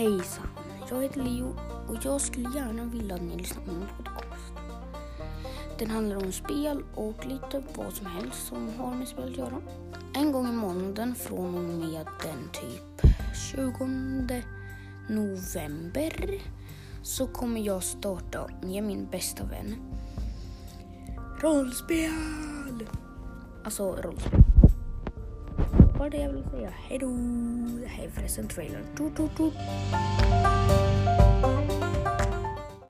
Hejsan, jag heter Leo och jag skulle gärna vilja att ni lyssnar på min podcast. Den handlar om spel och lite vad som helst som har med spel att göra. En gång i månaden från och med den typ 20 november så kommer jag starta med min bästa vän rollspel. Alltså rollspel. Vad det jag vill säga. Hejdå! Det här är förresten trailern. Tut, tut, tut.